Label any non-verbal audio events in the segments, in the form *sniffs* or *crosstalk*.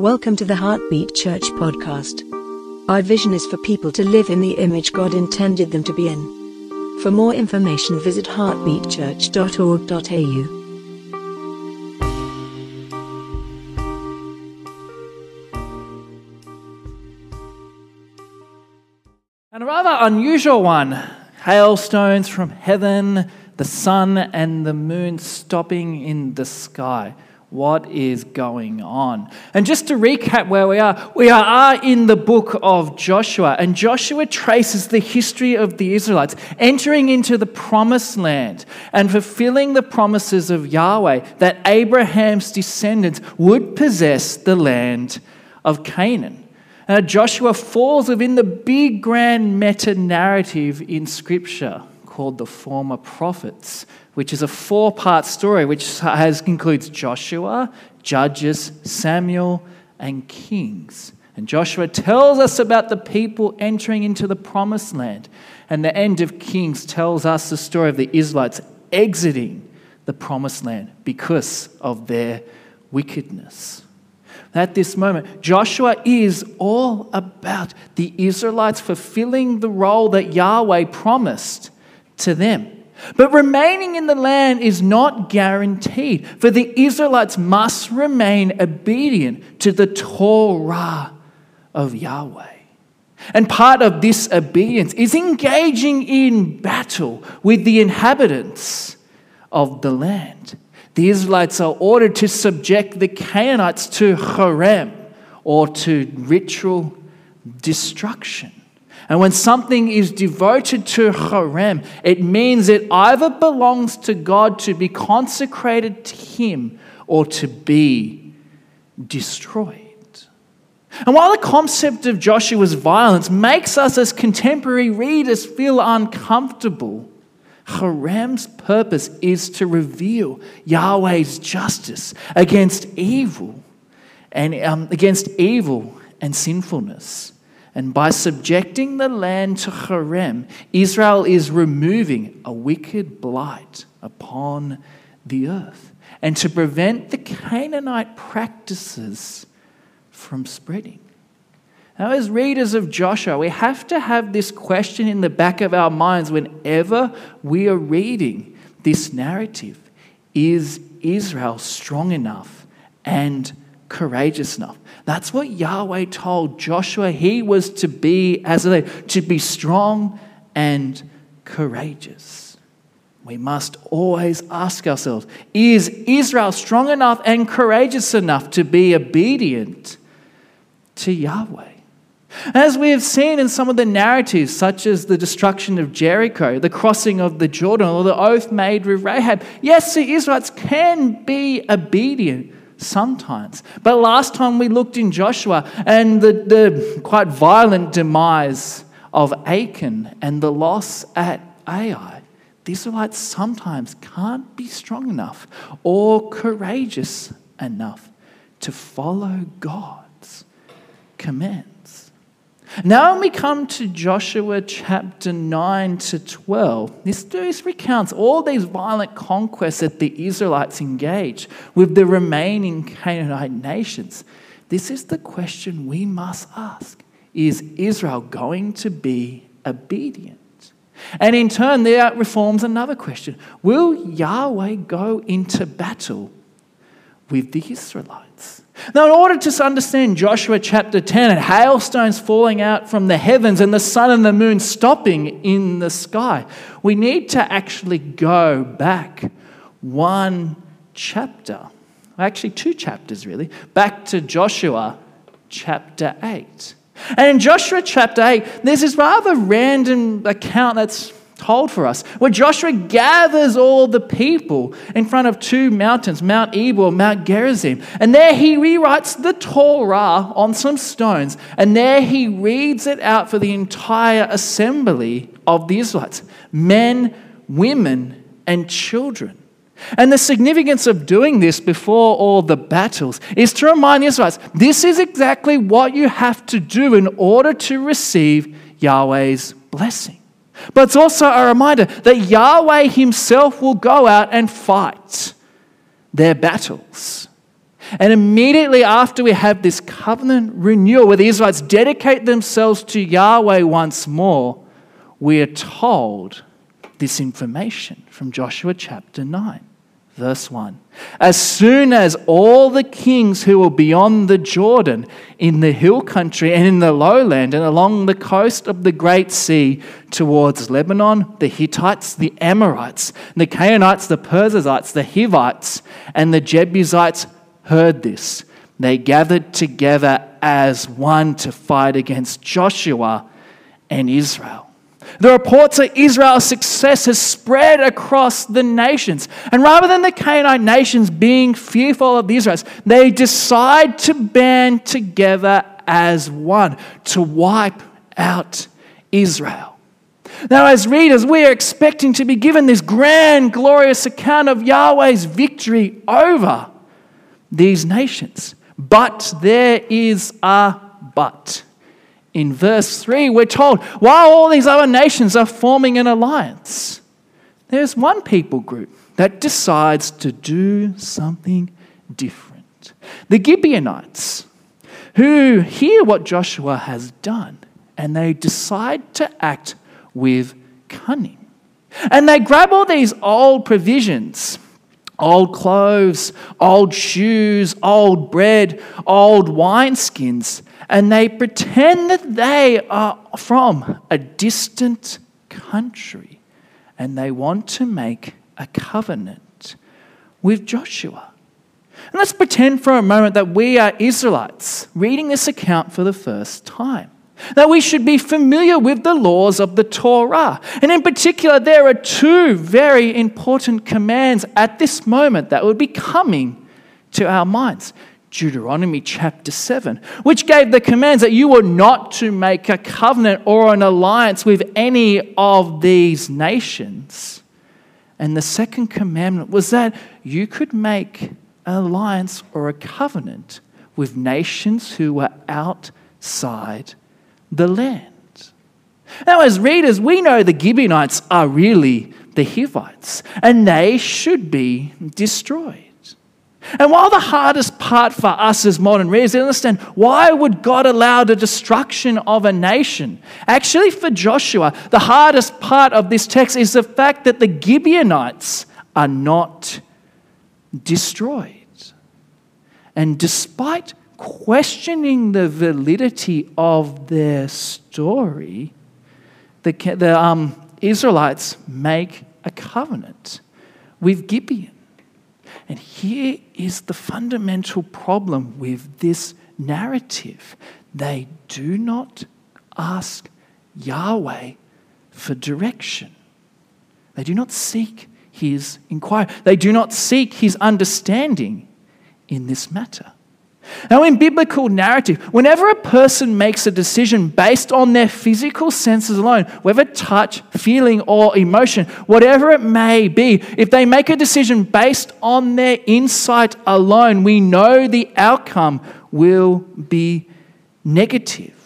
Welcome to the Heartbeat Church podcast. Our vision is for people to live in the image God intended them to be in. For more information, visit heartbeatchurch.org.au. And a rather unusual one hailstones from heaven, the sun and the moon stopping in the sky. What is going on? And just to recap where we are, we are in the book of Joshua, and Joshua traces the history of the Israelites entering into the promised land and fulfilling the promises of Yahweh that Abraham's descendants would possess the land of Canaan. Now, Joshua falls within the big grand meta narrative in Scripture called the Former Prophets, which is a four part story which has, includes Joshua, Judges, Samuel, and Kings. And Joshua tells us about the people entering into the promised land. And the end of Kings tells us the story of the Israelites exiting the promised land because of their wickedness. At this moment, Joshua is all about the Israelites fulfilling the role that Yahweh promised to them. But remaining in the land is not guaranteed, for the Israelites must remain obedient to the Torah of Yahweh. And part of this obedience is engaging in battle with the inhabitants of the land. The Israelites are ordered to subject the Canaanites to herem or to ritual destruction. And when something is devoted to herem, it means it either belongs to God to be consecrated to Him or to be destroyed. And while the concept of Joshua's violence makes us as contemporary readers feel uncomfortable, herem's purpose is to reveal Yahweh's justice against evil and um, against evil and sinfulness. And by subjecting the land to herem, Israel is removing a wicked blight upon the earth and to prevent the Canaanite practices from spreading. Now, as readers of Joshua, we have to have this question in the back of our minds whenever we are reading this narrative Is Israel strong enough and courageous enough? That's what Yahweh told Joshua he was to be as a to be strong and courageous. We must always ask ourselves is Israel strong enough and courageous enough to be obedient to Yahweh? As we have seen in some of the narratives, such as the destruction of Jericho, the crossing of the Jordan, or the oath made with Rahab, yes, the Israelites can be obedient sometimes. But last time we looked in Joshua and the, the quite violent demise of Achan and the loss at Ai, the Israelites sometimes can't be strong enough or courageous enough to follow God's command. Now, when we come to Joshua chapter 9 to 12, this, this recounts all these violent conquests that the Israelites engaged with the remaining Canaanite nations. This is the question we must ask Is Israel going to be obedient? And in turn, that reforms another question Will Yahweh go into battle with the Israelites? Now, in order to understand Joshua chapter 10 and hailstones falling out from the heavens and the sun and the moon stopping in the sky, we need to actually go back one chapter, actually, two chapters really, back to Joshua chapter 8. And in Joshua chapter 8, there's this rather random account that's told for us, where Joshua gathers all the people in front of two mountains, Mount Ebal, and Mount Gerizim. And there he rewrites the Torah on some stones, and there he reads it out for the entire assembly of the Israelites men, women, and children. And the significance of doing this before all the battles is to remind the Israelites this is exactly what you have to do in order to receive Yahweh's blessing. But it's also a reminder that Yahweh Himself will go out and fight their battles. And immediately after we have this covenant renewal where the Israelites dedicate themselves to Yahweh once more, we are told this information from Joshua chapter 9. Verse 1 As soon as all the kings who were beyond the Jordan, in the hill country and in the lowland, and along the coast of the great sea towards Lebanon, the Hittites, the Amorites, the Canaanites, the Perizzites, the Hivites, and the Jebusites heard this, they gathered together as one to fight against Joshua and Israel. The reports of Israel's success has spread across the nations. And rather than the Canaanite nations being fearful of the Israelites, they decide to band together as one to wipe out Israel. Now, as readers, we are expecting to be given this grand, glorious account of Yahweh's victory over these nations. But there is a but in verse 3, we're told while all these other nations are forming an alliance, there's one people group that decides to do something different. The Gibeonites, who hear what Joshua has done, and they decide to act with cunning. And they grab all these old provisions old clothes, old shoes, old bread, old wineskins and they pretend that they are from a distant country and they want to make a covenant with Joshua. And let's pretend for a moment that we are Israelites reading this account for the first time. That we should be familiar with the laws of the Torah. And in particular, there are two very important commands at this moment that would be coming to our minds. Deuteronomy chapter 7, which gave the commands that you were not to make a covenant or an alliance with any of these nations. And the second commandment was that you could make an alliance or a covenant with nations who were outside the land. Now, as readers, we know the Gibeonites are really the Hivites, and they should be destroyed. And while the hardest part for us as modern readers is understand why would God allow the destruction of a nation? Actually, for Joshua, the hardest part of this text is the fact that the Gibeonites are not destroyed. And despite questioning the validity of their story, the, the um, Israelites make a covenant with Gibeon. And here is the fundamental problem with this narrative. They do not ask Yahweh for direction, they do not seek his inquiry, they do not seek his understanding in this matter. Now, in biblical narrative, whenever a person makes a decision based on their physical senses alone, whether touch, feeling, or emotion, whatever it may be, if they make a decision based on their insight alone, we know the outcome will be negative.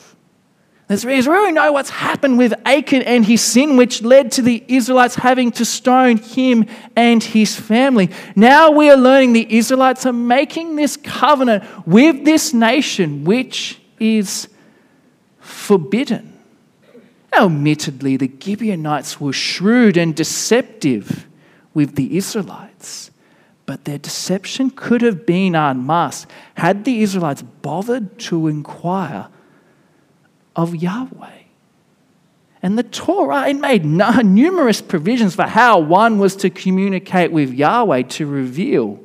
We really know what's happened with Achan and his sin, which led to the Israelites having to stone him and his family. Now we are learning the Israelites are making this covenant with this nation, which is forbidden. Now, admittedly, the Gibeonites were shrewd and deceptive with the Israelites, but their deception could have been unmasked had the Israelites bothered to inquire of Yahweh. And the Torah, it made numerous provisions for how one was to communicate with Yahweh to reveal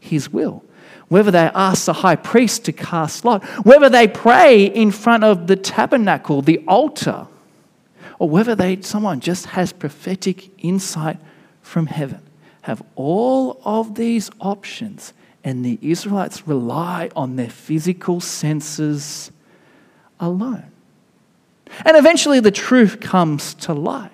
his will. Whether they ask the high priest to cast lot, whether they pray in front of the tabernacle, the altar, or whether they, someone just has prophetic insight from heaven. Have all of these options, and the Israelites rely on their physical senses alone. And eventually the truth comes to light.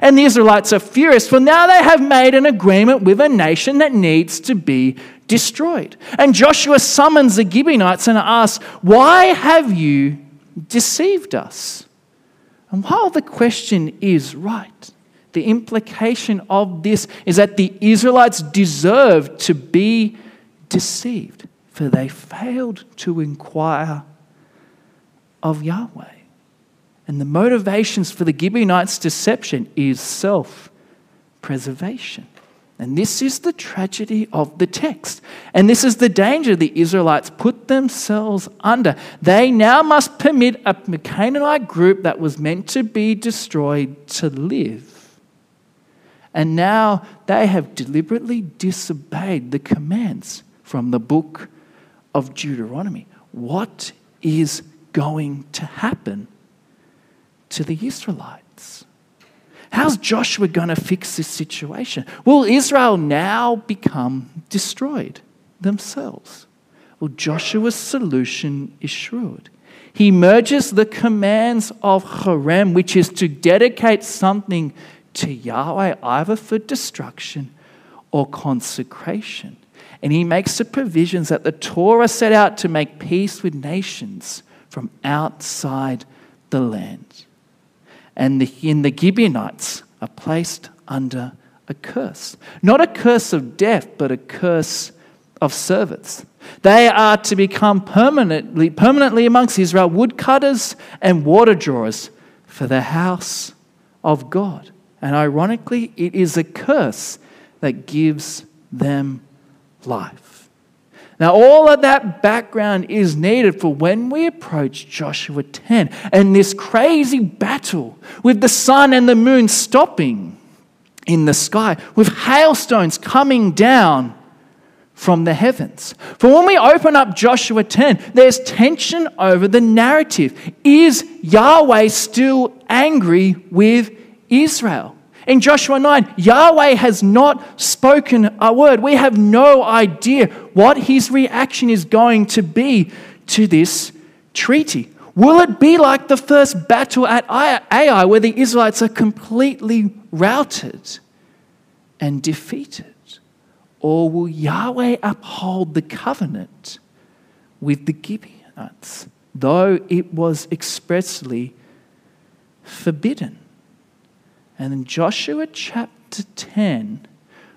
And the Israelites are furious, for now they have made an agreement with a nation that needs to be destroyed. And Joshua summons the Gibeonites and asks, Why have you deceived us? And while the question is right, the implication of this is that the Israelites deserve to be deceived. for they failed to inquire of Yahweh. And the motivations for the Gibeonites' deception is self preservation. And this is the tragedy of the text. And this is the danger the Israelites put themselves under. They now must permit a Canaanite group that was meant to be destroyed to live. And now they have deliberately disobeyed the commands from the book of Deuteronomy. What is going to happen to the Israelites? How's Joshua going to fix this situation? Will Israel now become destroyed themselves? Well, Joshua's solution is shrewd. He merges the commands of Cherem, which is to dedicate something to Yahweh either for destruction or consecration. And he makes the provisions that the Torah set out to make peace with nations from outside the land. And the, in the Gibeonites are placed under a curse. Not a curse of death, but a curse of service. They are to become permanently, permanently amongst Israel woodcutters and water drawers for the house of God. And ironically, it is a curse that gives them life. Now, all of that background is needed for when we approach Joshua 10 and this crazy battle with the sun and the moon stopping in the sky, with hailstones coming down from the heavens. For when we open up Joshua 10, there's tension over the narrative. Is Yahweh still angry with Israel? In Joshua 9, Yahweh has not spoken a word. We have no idea what his reaction is going to be to this treaty. Will it be like the first battle at Ai, where the Israelites are completely routed and defeated? Or will Yahweh uphold the covenant with the Gibeonites, though it was expressly forbidden? And in Joshua chapter 10,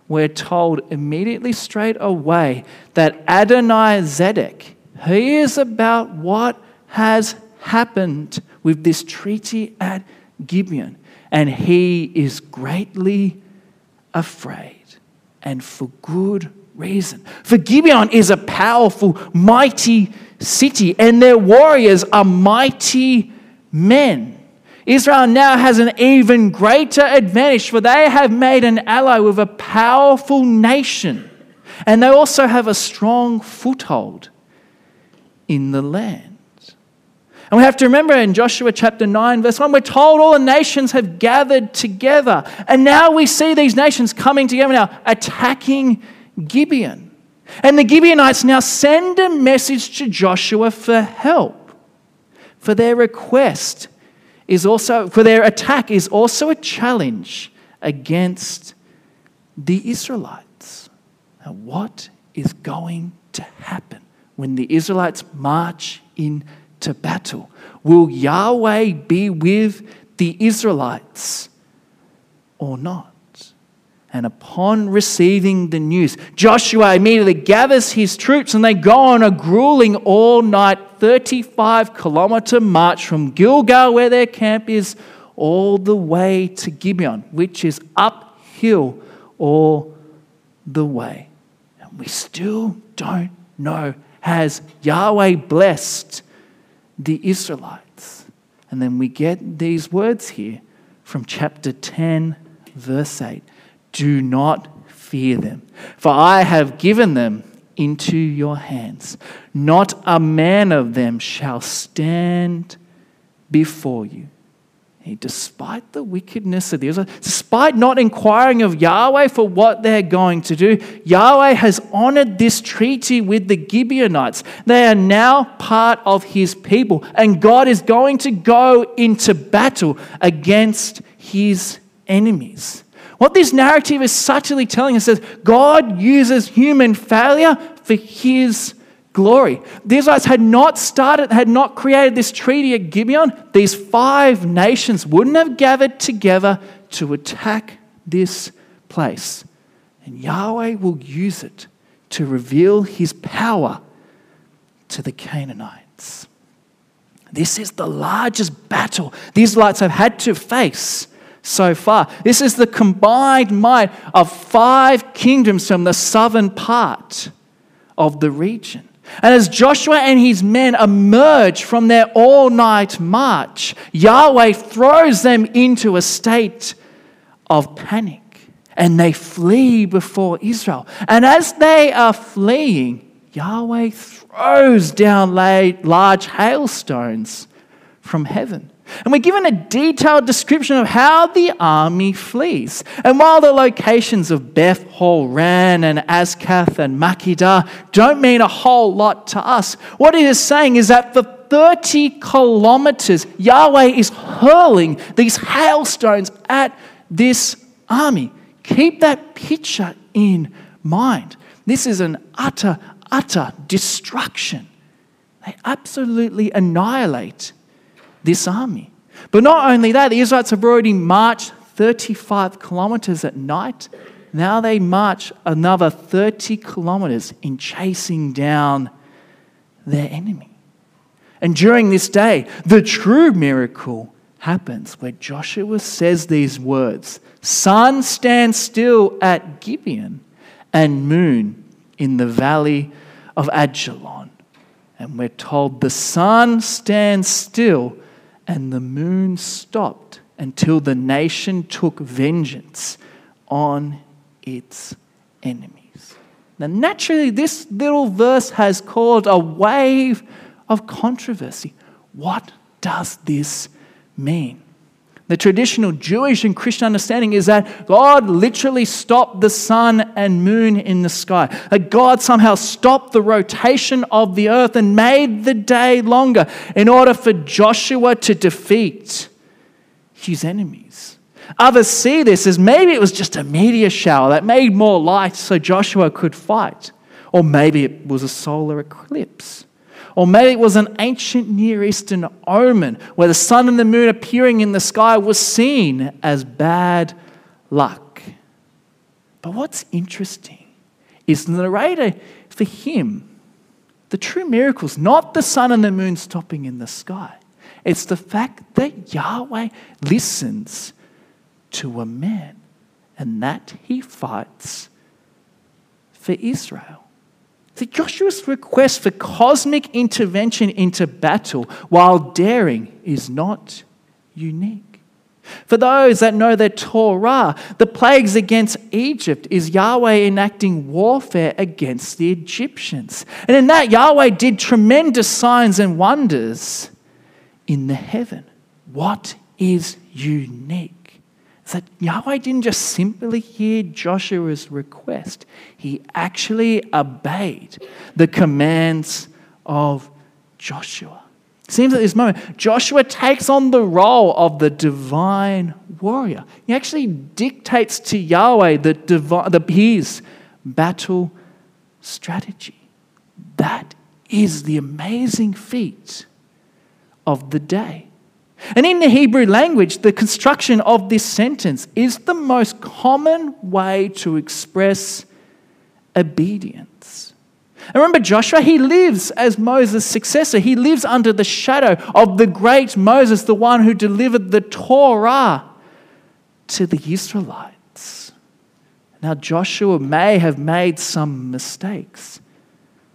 we're told immediately straight away that Adonai Zedek, he is about what has happened with this treaty at Gibeon. And he is greatly afraid, and for good reason. For Gibeon is a powerful, mighty city, and their warriors are mighty men. Israel now has an even greater advantage, for they have made an ally with a powerful nation, and they also have a strong foothold in the land. And we have to remember in Joshua chapter 9, verse 1, we're told all the nations have gathered together. And now we see these nations coming together now, attacking Gibeon. And the Gibeonites now send a message to Joshua for help, for their request is also, for their attack is also a challenge against the Israelites. Now, what is going to happen when the Israelites march into battle? Will Yahweh be with the Israelites or not? And upon receiving the news, Joshua immediately gathers his troops and they go on a grueling all night 35 kilometer march from Gilgal, where their camp is, all the way to Gibeon, which is uphill all the way. And we still don't know has Yahweh blessed the Israelites? And then we get these words here from chapter 10, verse 8 do not fear them, for I have given them into your hands. Not a man of them shall stand before you. Despite the wickedness of the despite not inquiring of Yahweh for what they're going to do, Yahweh has honored this treaty with the Gibeonites. They are now part of his people, and God is going to go into battle against his enemies. What this narrative is subtly telling us is God uses human failure for his glory. The Israelites had not started, had not created this treaty at Gibeon, these five nations wouldn't have gathered together to attack this place. And Yahweh will use it to reveal his power to the Canaanites. This is the largest battle the Israelites have had to face so far. This is the combined might of five kingdoms from the southern part of the region. And as Joshua and his men emerge from their all night march, Yahweh throws them into a state of panic and they flee before Israel. And as they are fleeing, Yahweh throws down large hailstones from heaven. And we're given a detailed description of how the army flees. And while the locations of Beth Horon and Azekah and Makkedah don't mean a whole lot to us, what it is saying is that for 30 kilometers, Yahweh is hurling these hailstones at this army. Keep that picture in mind. This is an utter, utter destruction. They absolutely annihilate this army. But not only that, the Israelites have already marched 35 kilometers at night. Now they march another 30 kilometers in chasing down their enemy. And during this day, the true miracle happens where Joshua says these words Sun stand still at Gibeon, and moon in the valley of Ajalon. And we're told the sun stands still and the moon stopped until the nation took vengeance on its enemies. Now, naturally, this little verse has caused a wave of controversy. What does this mean? The traditional Jewish and Christian understanding is that God literally stopped the sun and moon in the sky. That God somehow stopped the rotation of the earth and made the day longer in order for Joshua to defeat his enemies. Others see this as maybe it was just a meteor shower that made more light so Joshua could fight. Or maybe it was a solar eclipse. Or maybe it was an ancient Near Eastern omen where the sun and the moon appearing in the sky was seen as bad luck. But what's interesting is the narrator, for him, the true miracle is not the sun and the moon stopping in the sky. It's the fact that Yahweh listens to a man and that he fights for Israel. See, Joshua's request for cosmic intervention into battle while daring is not unique. For those that know their Torah, the plagues against Egypt is Yahweh enacting warfare against the Egyptians. And in that, Yahweh did tremendous signs and wonders in the heaven. What is unique? That Yahweh didn't just simply hear Joshua's request, he actually obeyed the commands of Joshua. It seems at this moment, Joshua takes on the role of the divine warrior. He actually dictates to Yahweh the, divine, the his battle strategy. That is the amazing feat of the day. And in the Hebrew language, the construction of this sentence is the most common way to express obedience. And remember, Joshua, he lives as Moses' successor. He lives under the shadow of the great Moses, the one who delivered the Torah to the Israelites. Now, Joshua may have made some mistakes,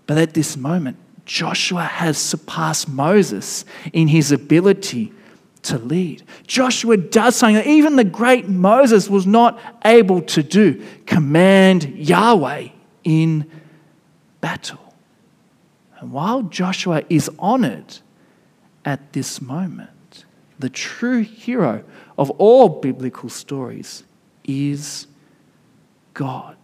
but at this moment, Joshua has surpassed Moses in his ability to lead. Joshua does something that even the great Moses was not able to do command Yahweh in battle. And while Joshua is honored at this moment, the true hero of all biblical stories is God.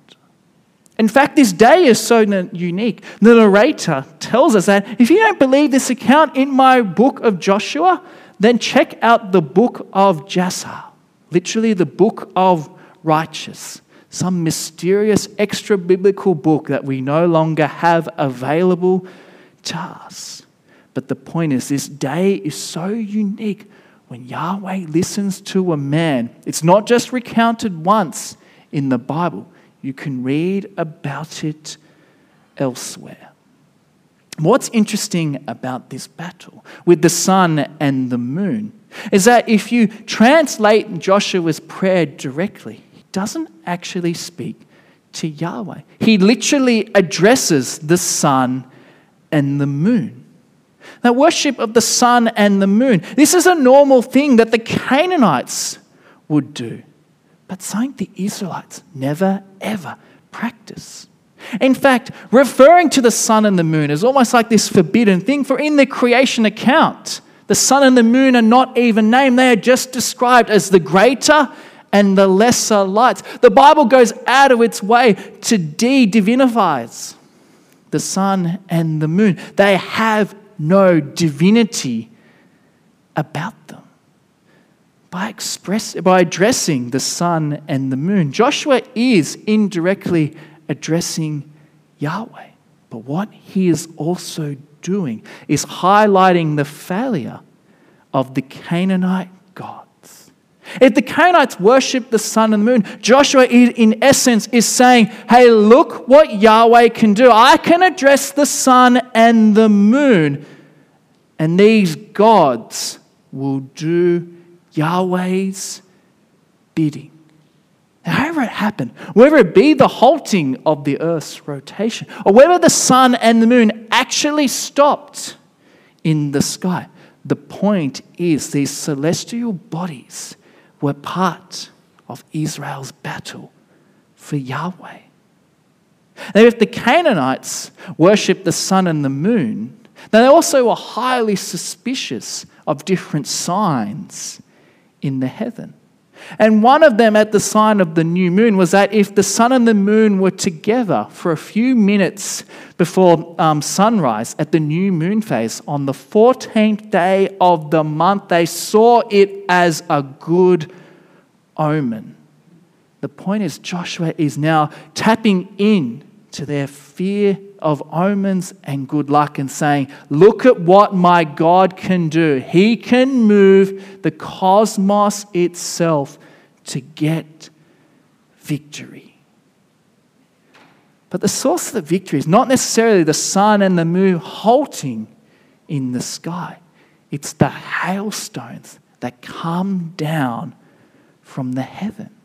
In fact, this day is so unique. The narrator tells us that if you don't believe this account in my book of Joshua, then check out the book of Jasher, literally the book of righteous, some mysterious extra biblical book that we no longer have available to us. But the point is, this day is so unique when Yahweh listens to a man. It's not just recounted once in the Bible, you can read about it elsewhere. What's interesting about this battle with the sun and the moon is that if you translate Joshua's prayer directly, he doesn't actually speak to Yahweh. He literally addresses the sun and the moon. The worship of the sun and the moon. This is a normal thing that the Canaanites would do, but something the Israelites never ever practice. In fact, referring to the sun and the moon is almost like this forbidden thing, for in the creation account, the sun and the moon are not even named. They are just described as the greater and the lesser lights. The Bible goes out of its way to de divinifies the sun and the moon. They have no divinity about them. By, express, by addressing the sun and the moon, Joshua is indirectly addressing Yahweh. But what he is also doing is highlighting the failure of the Canaanite gods. If the Canaanites worship the sun and the moon, Joshua, in essence, is saying, Hey, look what Yahweh can do. I can address the sun and the moon, and these gods will do Yahweh's bidding. However, it happened, whether it be the halting of the earth's rotation, or whether the sun and the moon actually stopped in the sky, the point is these celestial bodies were part of Israel's battle for Yahweh. Now, if the Canaanites worshipped the sun and the moon, then they also were highly suspicious of different signs in the heaven. And one of them at the sign of the new moon was that if the sun and the moon were together for a few minutes before um, sunrise at the new moon phase on the 14th day of the month, they saw it as a good omen. The point is, Joshua is now tapping in to their fear of omens and good luck and saying, Look at what my God can do. He can move the cosmos itself to get victory. But the source of the victory is not necessarily the sun and the moon halting in the sky, it's the hailstones that come down from the heaven.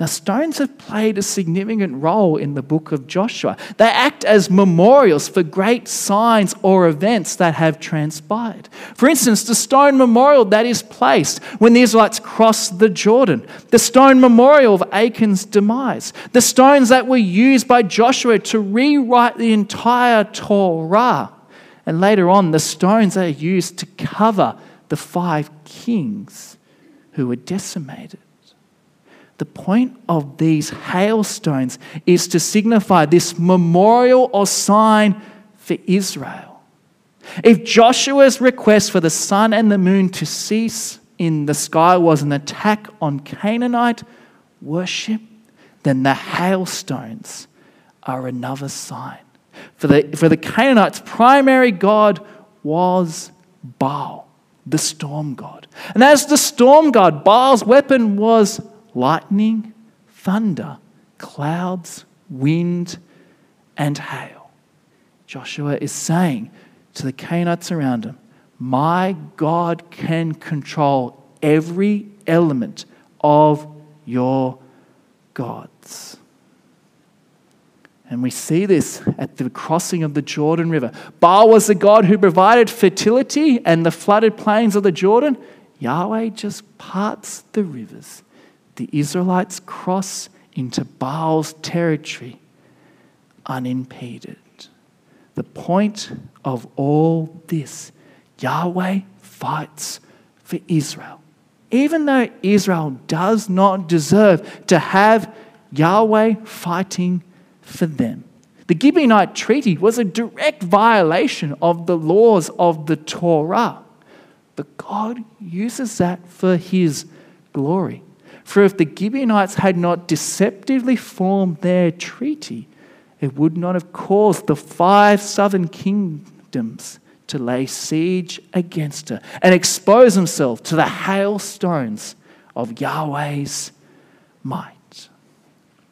Now, stones have played a significant role in the book of Joshua. They act as memorials for great signs or events that have transpired. For instance, the stone memorial that is placed when the Israelites crossed the Jordan, the stone memorial of Achan's demise, the stones that were used by Joshua to rewrite the entire Torah, and later on, the stones that are used to cover the five kings who were decimated. The point of these hailstones is to signify this memorial or sign for Israel. If Joshua's request for the sun and the moon to cease in the sky was an attack on Canaanite worship, then the hailstones are another sign. For the, for the Canaanites, primary god was Baal, the storm god. And as the storm god, Baal's weapon was lightning, thunder, clouds, wind, and hail. Joshua is saying to the Canaanites around him, My God can control every element of your gods. And we see this at the crossing of the Jordan River. Baal was the God who provided fertility and the flooded plains of the Jordan. Yahweh just parts the rivers the Israelites cross into Baal's territory unimpeded. The point of all this Yahweh fights for Israel. Even though Israel does not deserve to have Yahweh fighting for them. The Gibeonite Treaty was a direct violation of the laws of the Torah. But God uses that for His glory. For if the Gibeonites had not deceptively formed their treaty, it would not have caused the five southern kingdoms to lay siege against her and expose themselves to the hailstones of Yahweh's might.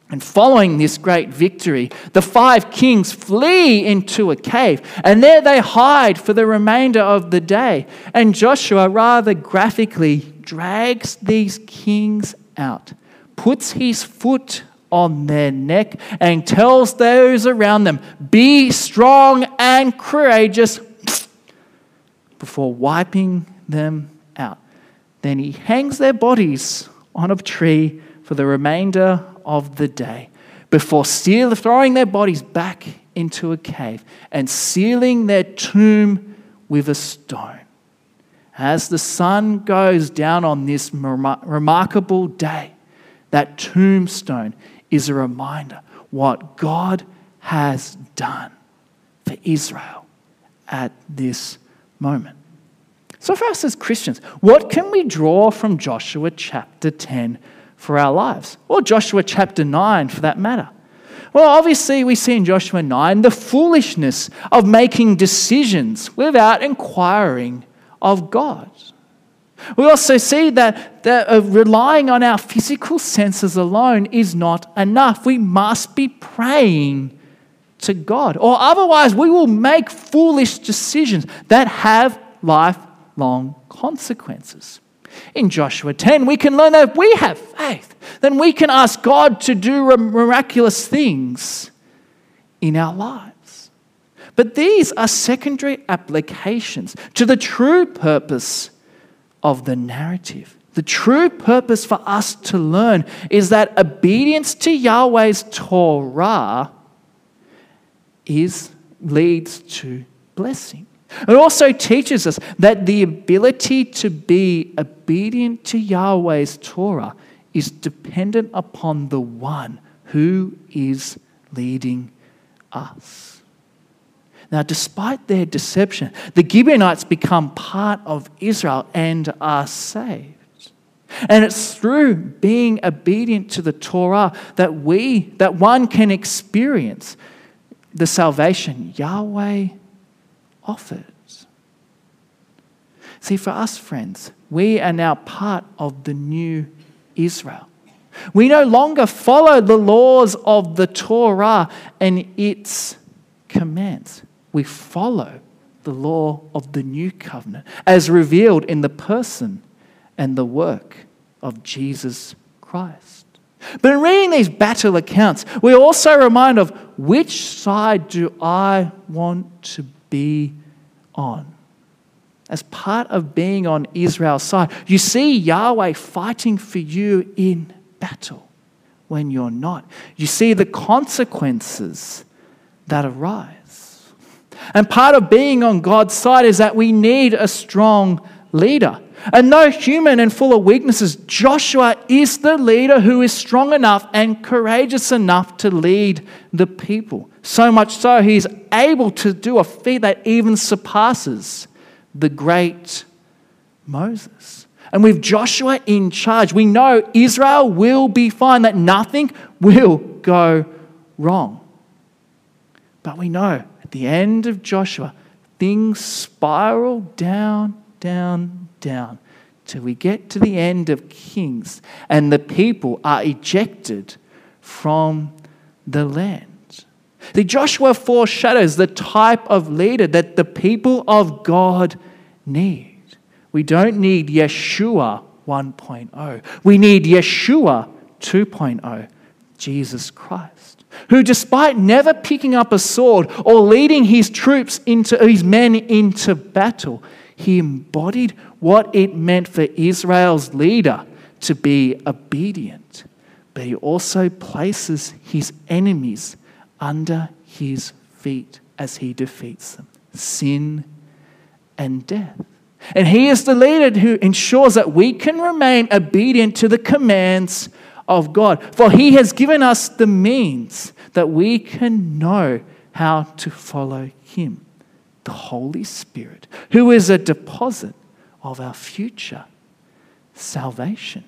And following this great victory, the five kings flee into a cave, and there they hide for the remainder of the day. And Joshua rather graphically drags these kings out, puts his foot on their neck, and tells those around them, Be strong and courageous, *sniffs* before wiping them out. Then he hangs their bodies on a tree for the remainder of the day before throwing their bodies back into a cave and sealing their tomb with a stone. As the sun goes down on this remarkable day, that tombstone is a reminder what God has done for Israel at this moment. So, for us as Christians, what can we draw from Joshua chapter 10 for our lives, or Joshua chapter 9 for that matter. Well, obviously, we see in Joshua 9 the foolishness of making decisions without inquiring of God. We also see that, that uh, relying on our physical senses alone is not enough. We must be praying to God, or otherwise, we will make foolish decisions that have lifelong consequences. In Joshua 10, we can learn that if we have faith, then we can ask God to do miraculous things in our lives. But these are secondary applications to the true purpose of the narrative. The true purpose for us to learn is that obedience to Yahweh's Torah is, leads to blessing. It also teaches us that the ability to be obedient to Yahweh's Torah is dependent upon the one who is leading us. Now, despite their deception, the Gibeonites become part of Israel and are saved. And it's through being obedient to the Torah that we, that one can experience the salvation Yahweh offers. See, for us, friends, we are now part of the new Israel. We no longer follow the laws of the Torah and its commands. We follow the law of the new covenant as revealed in the person and the work of Jesus Christ. But in reading these battle accounts, we also remind of which side do I want to be on. As part of being on Israel's side, you see Yahweh fighting for you in battle when you're not. You see the consequences that arise. And part of being on God's side is that we need a strong leader. And though human and full of weaknesses, Joshua is the leader who is strong enough and courageous enough to lead the people. So much so, he's able to do a feat that even surpasses the great Moses. And with Joshua in charge, we know Israel will be fine, that nothing will go wrong. But we know at the end of Joshua, things spiral down, down, down till we get to the end of Kings and the people are ejected from the land. The Joshua foreshadows the type of leader that the people of God need. We don't need Yeshua 1.0. We need Yeshua 2.0, Jesus Christ, who, despite never picking up a sword or leading his troops into his men into battle, he embodied what it meant for Israel's leader to be obedient, but he also places his enemies under his feet as he defeats them sin and death. And he is the leader who ensures that we can remain obedient to the commands of God. For he has given us the means that we can know how to follow him the Holy Spirit, who is a deposit of our future salvation.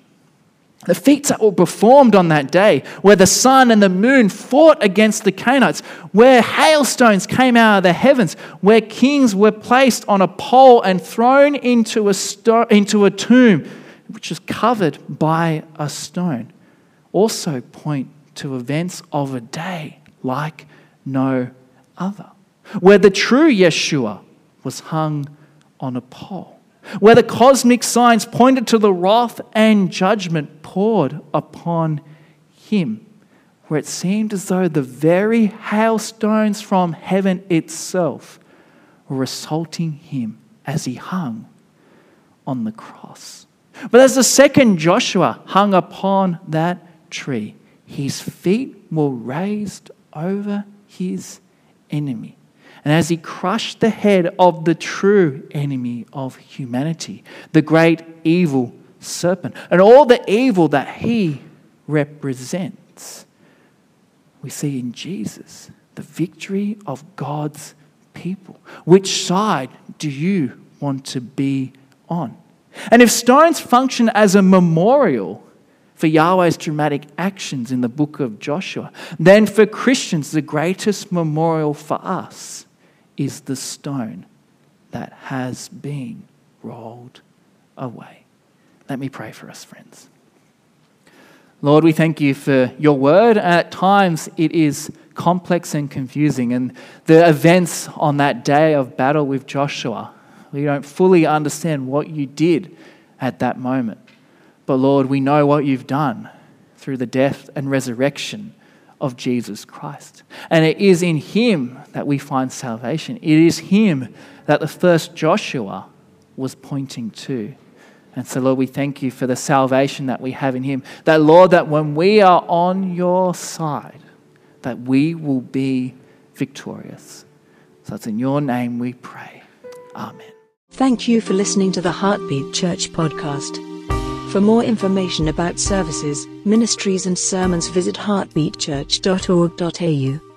The feats that were performed on that day, where the sun and the moon fought against the Canaanites, where hailstones came out of the heavens, where kings were placed on a pole and thrown into a, sto- into a tomb which is covered by a stone, also point to events of a day like no other, where the true Yeshua was hung on a pole, where the cosmic signs pointed to the wrath and judgment poured upon him, where it seemed as though the very hailstones from heaven itself were assaulting him as he hung on the cross. But as the second Joshua hung upon that tree, his feet were raised over his enemy. And as he crushed the head of the true enemy of humanity, the great evil serpent, and all the evil that he represents, we see in Jesus the victory of God's people. Which side do you want to be on? And if stones function as a memorial for Yahweh's dramatic actions in the book of Joshua, then for Christians, the greatest memorial for us is the stone that has been rolled away. Let me pray for us, friends. Lord, we thank you for your word. At times it is complex and confusing, and the events on that day of battle with Joshua we don't fully understand what you did at that moment. But Lord, we know what you've done through the death and resurrection of Jesus Christ. And it is in him that we find salvation. It is him that the first Joshua was pointing to. And so, Lord, we thank you for the salvation that we have in him. That, Lord, that when we are on your side, that we will be victorious. So it's in your name we pray. Amen. Thank you for listening to the Heartbeat Church podcast. For more information about services, ministries, and sermons, visit heartbeatchurch.org.au.